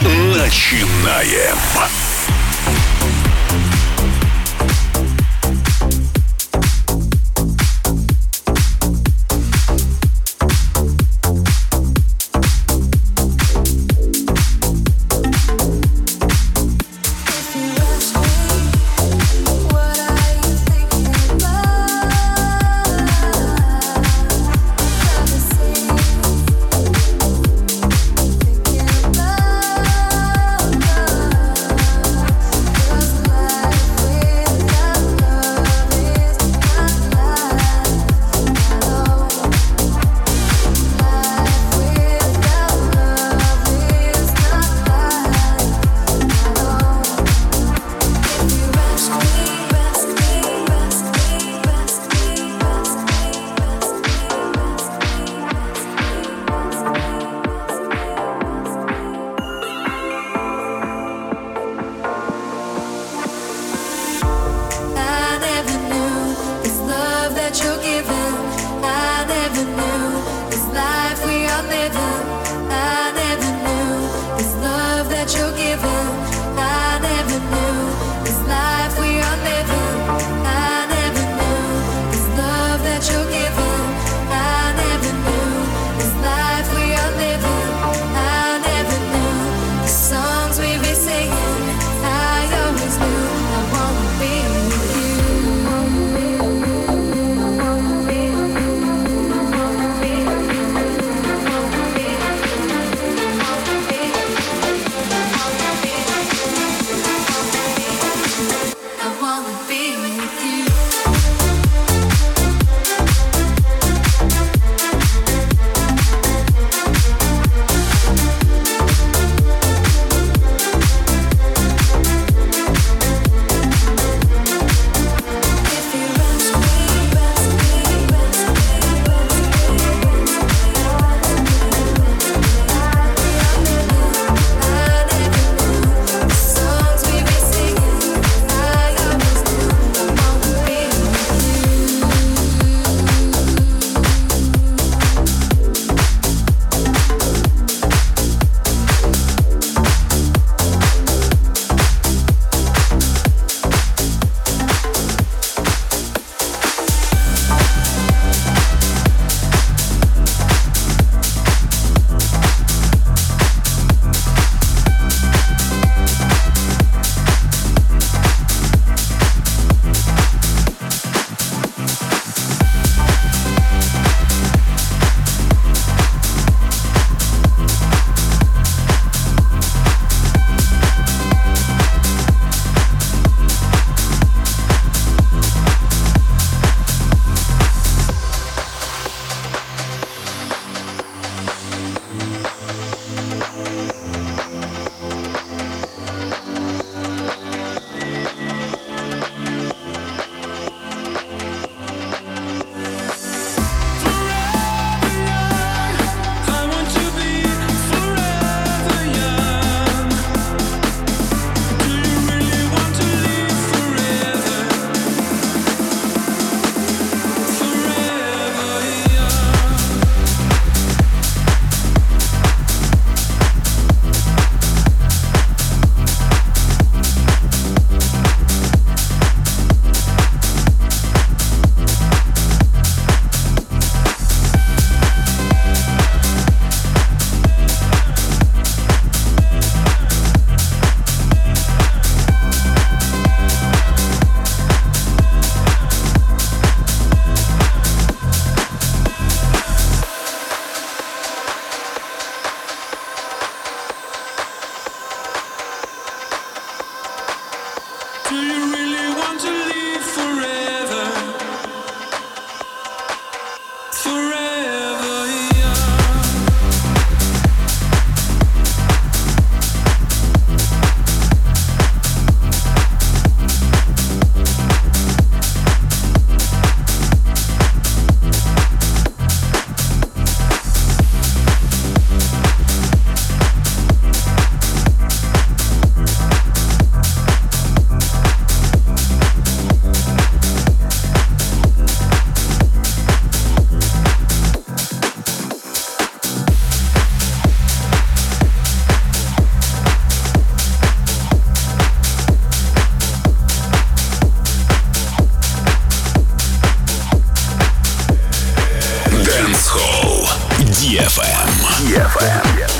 Начинаем. EFM. EFM.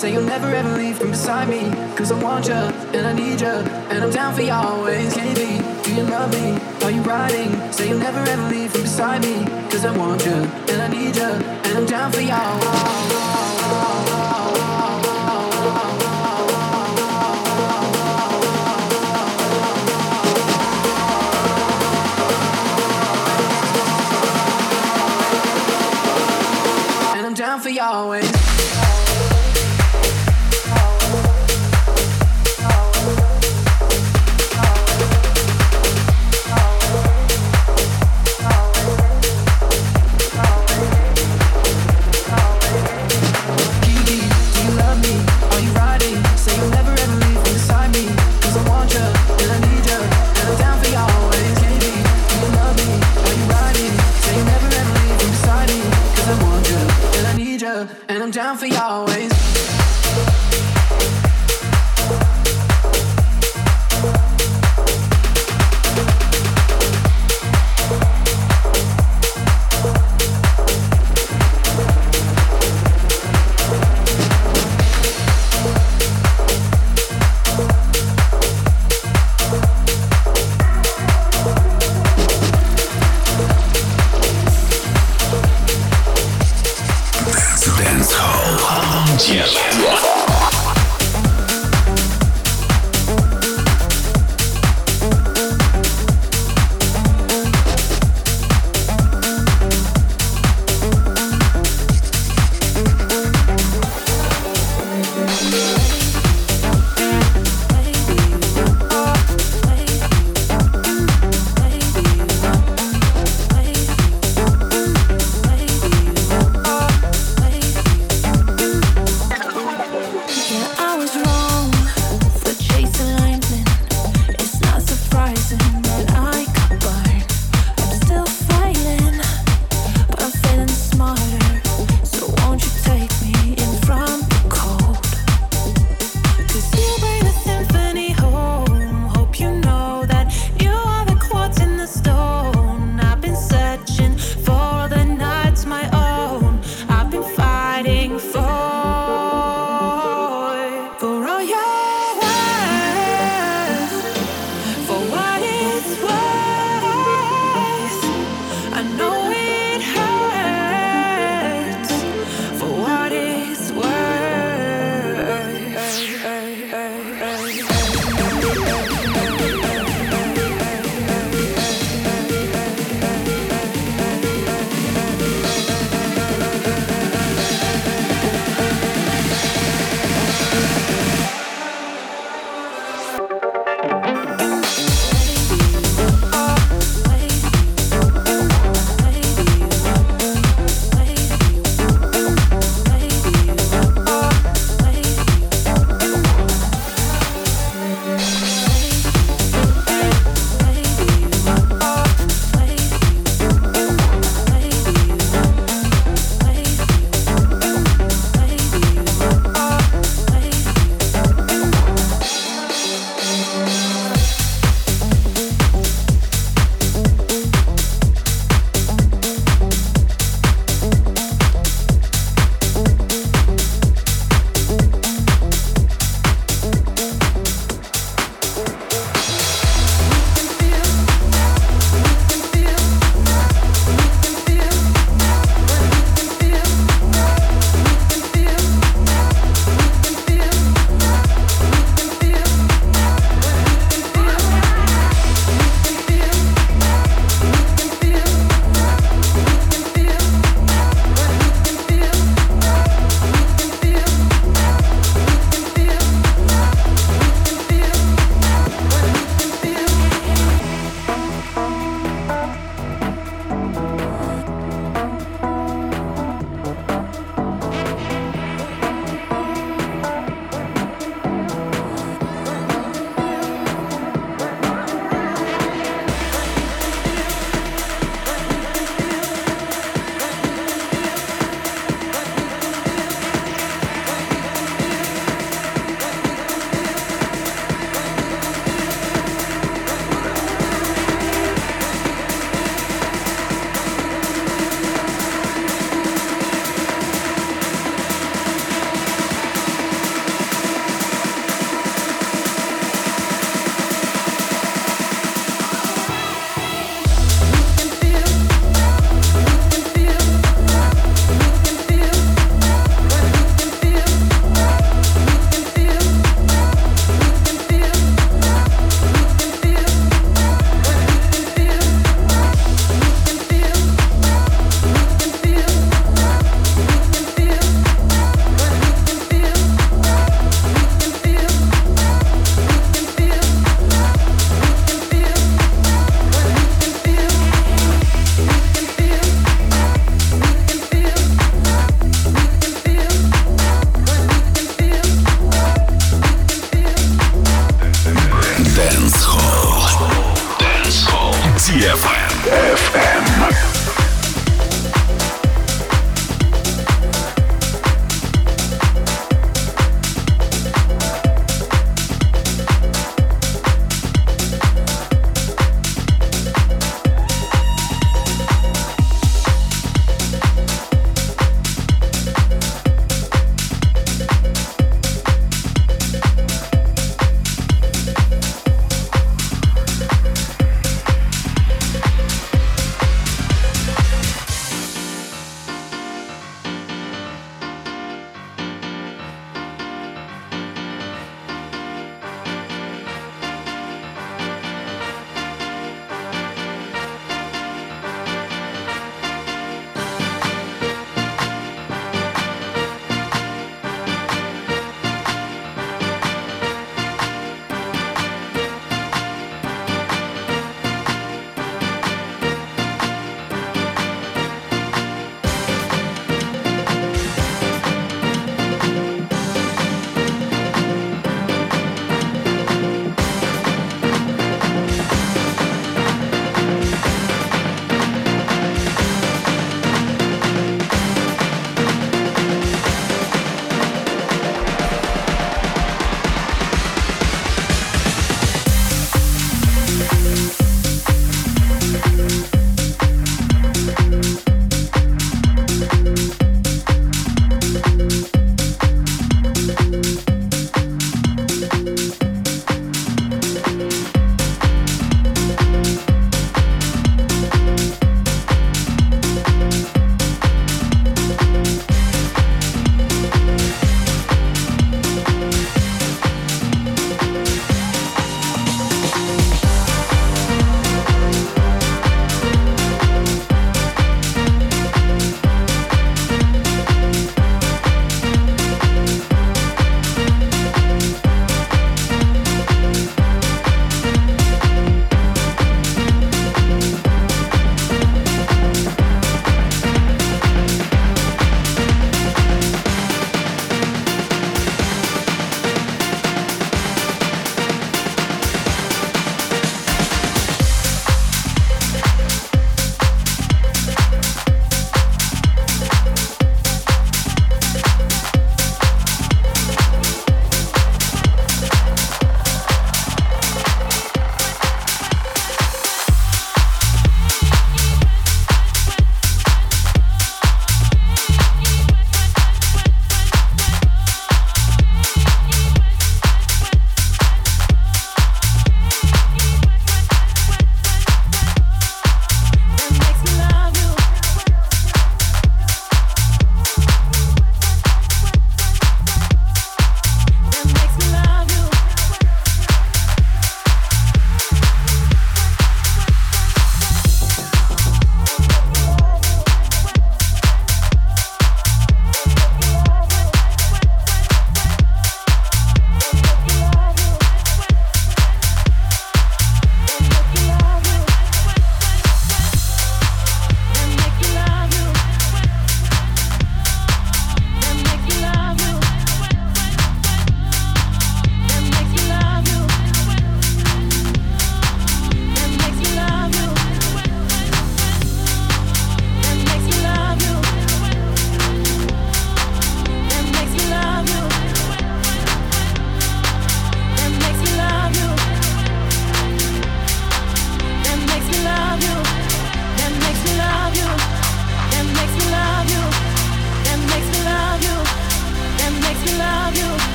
Say you'll never ever leave from beside me. Cause I want you and I need you. And I'm down for you always. KB, do you love me? Are you riding? Say you'll never ever leave from beside me. Cause I want you and I need you. And I'm down for you always. down for you always.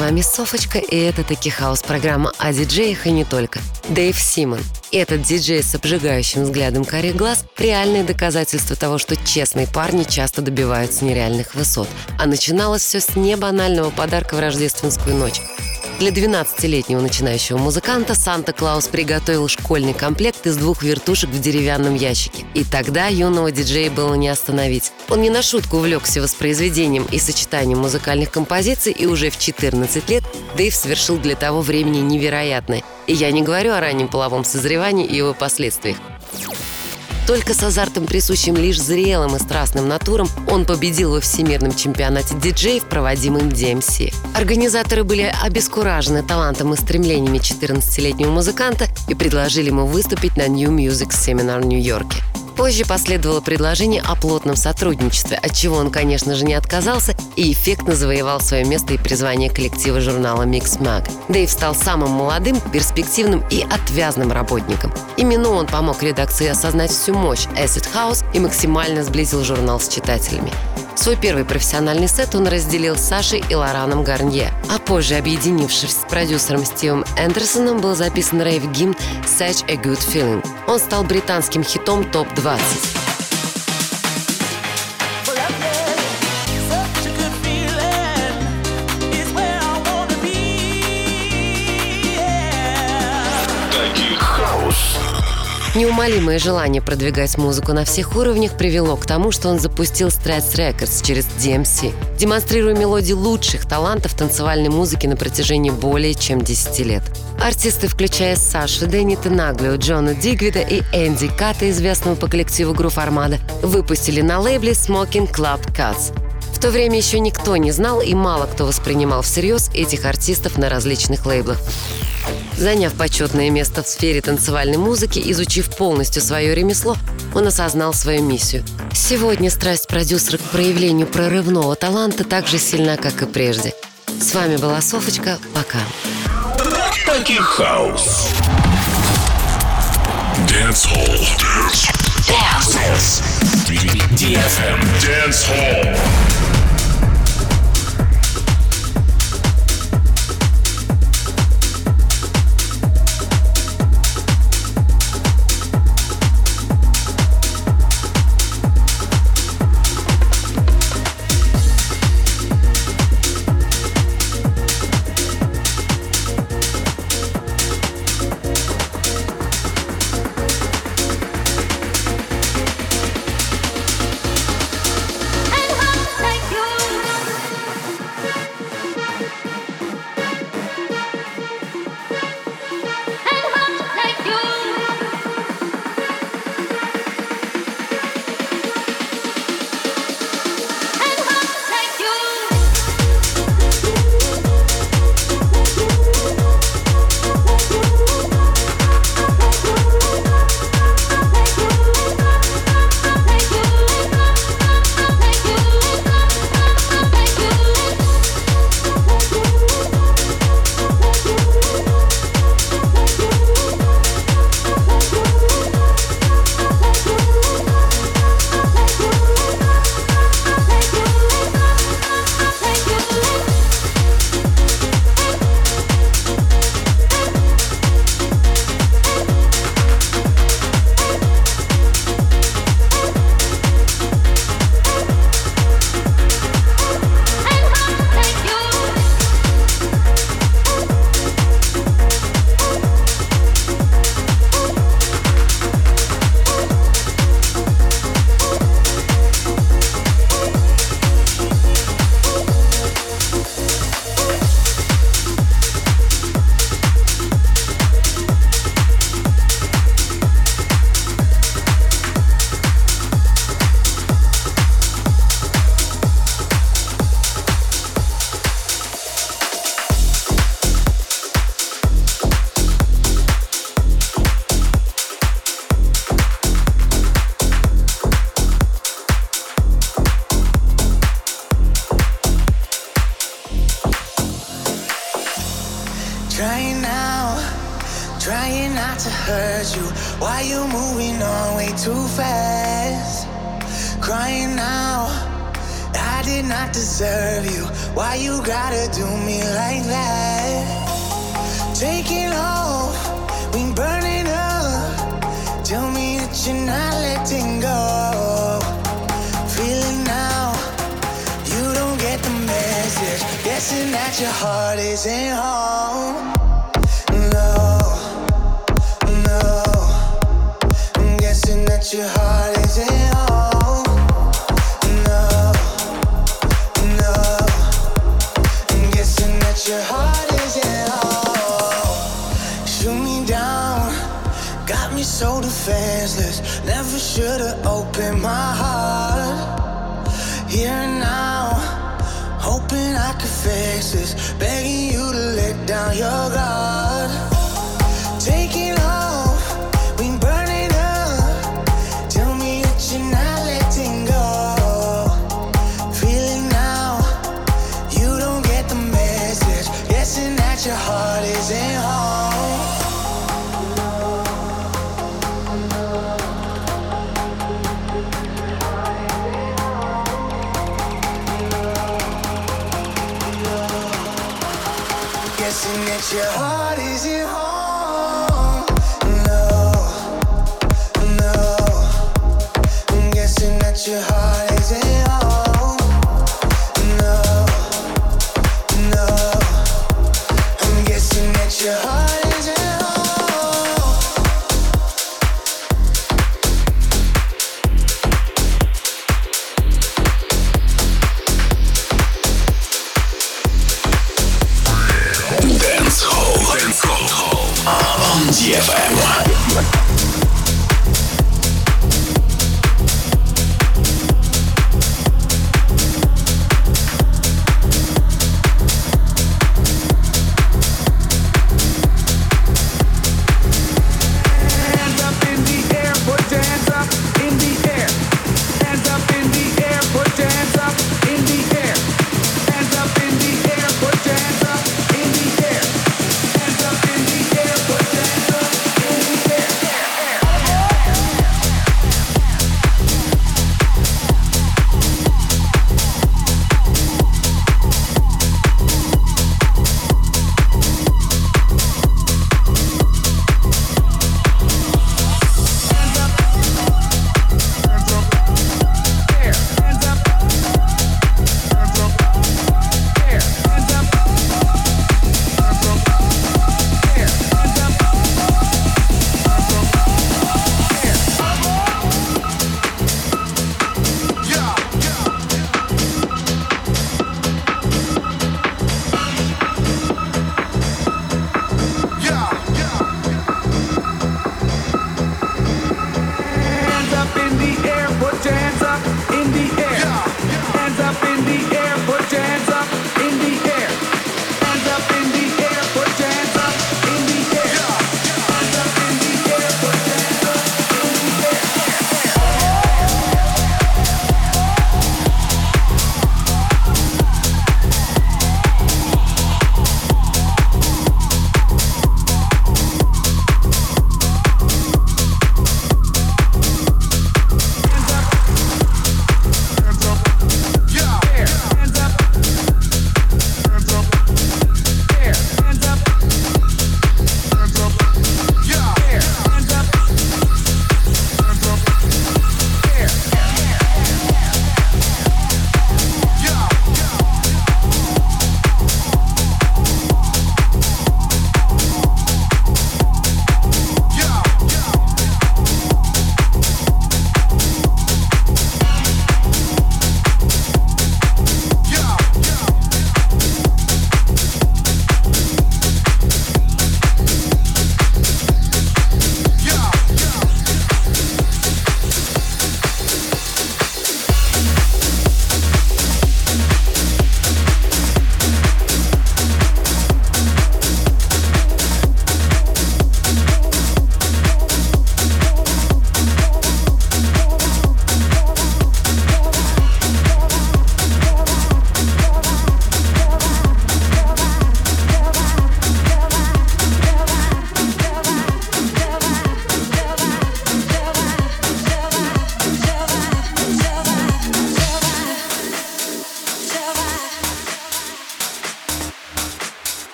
Вами Софочка, и это таки хаус программа о диджеях и не только. Дэйв Симон. Этот диджей с обжигающим взглядом карих глаз – реальное доказательство того, что честные парни часто добиваются нереальных высот. А начиналось все с небанального подарка в рождественскую ночь. Для 12-летнего начинающего музыканта Санта-Клаус приготовил школьный комплект из двух вертушек в деревянном ящике. И тогда юного диджея было не остановить. Он не на шутку увлекся воспроизведением и сочетанием музыкальных композиций, и уже в 14 лет Дэйв совершил для того времени невероятное. И я не говорю о раннем половом созревании и его последствиях. Только с азартом, присущим лишь зрелым и страстным натурам, он победил во всемирном чемпионате диджеев, проводимым DMC. Организаторы были обескуражены талантом и стремлениями 14-летнего музыканта и предложили ему выступить на New Music Seminar в Нью-Йорке. Позже последовало предложение о плотном сотрудничестве, от чего он, конечно же, не отказался и эффектно завоевал свое место и призвание коллектива журнала Mix Mag. Дэйв стал самым молодым, перспективным и отвязным работником. Именно он помог редакции осознать всю мощь Acid House и максимально сблизил журнал с читателями. Свой первый профессиональный сет он разделил с Сашей и Лораном Гарнье, а позже, объединившись с продюсером Стивом Эндерсоном, был записан рейв-гимн «Such a Good Feeling». Он стал британским хитом ТОП-20. Неумолимое желание продвигать музыку на всех уровнях привело к тому, что он запустил Strats Records через DMC, демонстрируя мелодии лучших талантов танцевальной музыки на протяжении более чем 10 лет. Артисты, включая Сашу, Дэнни Тенаглио, Джона Дигвида и Энди Ката, известного по коллективу Грув Армада, выпустили на лейбле Smoking Club Cuts. В то время еще никто не знал и мало кто воспринимал всерьез этих артистов на различных лейблах. Заняв почетное место в сфере танцевальной музыки, изучив полностью свое ремесло, он осознал свою миссию. Сегодня страсть продюсера к проявлению прорывного таланта так же сильна, как и прежде. С вами была Софочка. Пока. Funky House. Dance Hall. Dance. Dance. DFM. Dance Hall. guessing that your heart isn't home. No, no, I'm guessing that your heart. Faces begging you to let down your guard.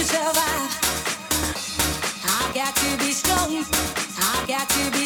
to survive. I got to be strong. I got to be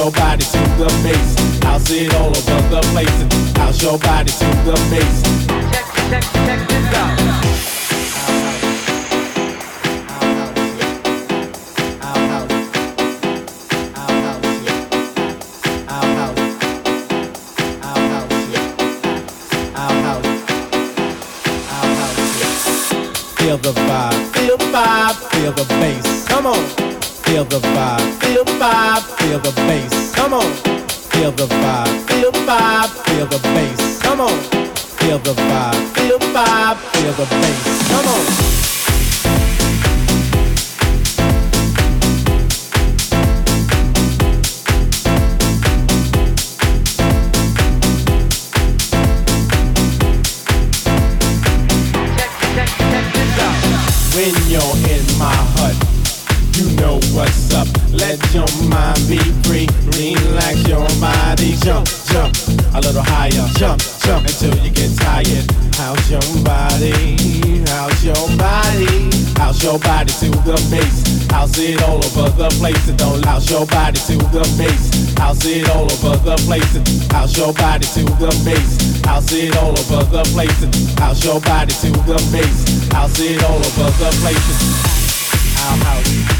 your body to the bass. House it all over the place house your body to the bass. Check, check, check this out. Feel the vibe, feel the vibe, feel the bass. Come on. Feel the vibe, feel vibe, feel the bass. Come on. Feel the vibe, feel the vibe, feel the bass. Come on. Feel the vibe, feel the vibe, feel the bass. Come on. Your mind be free. Relax your body. Jump, jump a little higher. Jump, jump until you get tired. How's your body? How's your body? How's your body to the bass? How's it all over the place? And don't louse your body to the bass. How's it all over the place? And how's your body to the bass? How's it all over the place? And how's your body to the bass? How's it all over the place? Our house.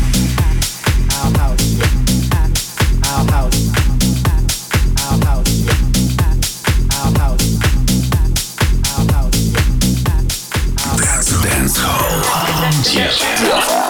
Yeah.